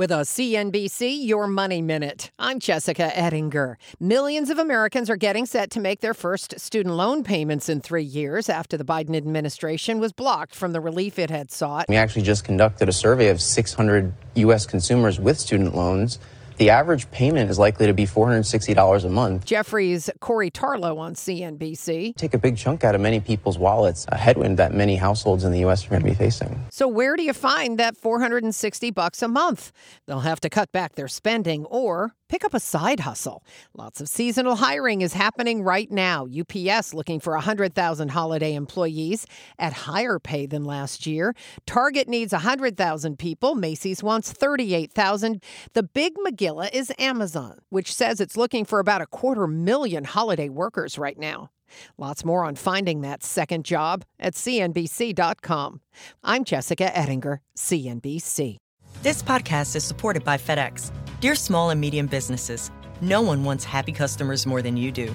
With a CNBC Your Money Minute, I'm Jessica Ettinger. Millions of Americans are getting set to make their first student loan payments in three years after the Biden administration was blocked from the relief it had sought. We actually just conducted a survey of 600 U.S. consumers with student loans the average payment is likely to be $460 a month. Jefferies Corey Tarlow on CNBC. Take a big chunk out of many people's wallets, a headwind that many households in the U.S. are going to be facing. So where do you find that 460 bucks a month? They'll have to cut back their spending or Pick up a side hustle. Lots of seasonal hiring is happening right now. UPS looking for 100,000 holiday employees at higher pay than last year. Target needs 100,000 people. Macy's wants 38,000. The big Is Amazon, which says it's looking for about a quarter million holiday workers right now. Lots more on finding that second job at CNBC.com. I'm Jessica Ettinger, CNBC. This podcast is supported by FedEx. Dear small and medium businesses, no one wants happy customers more than you do.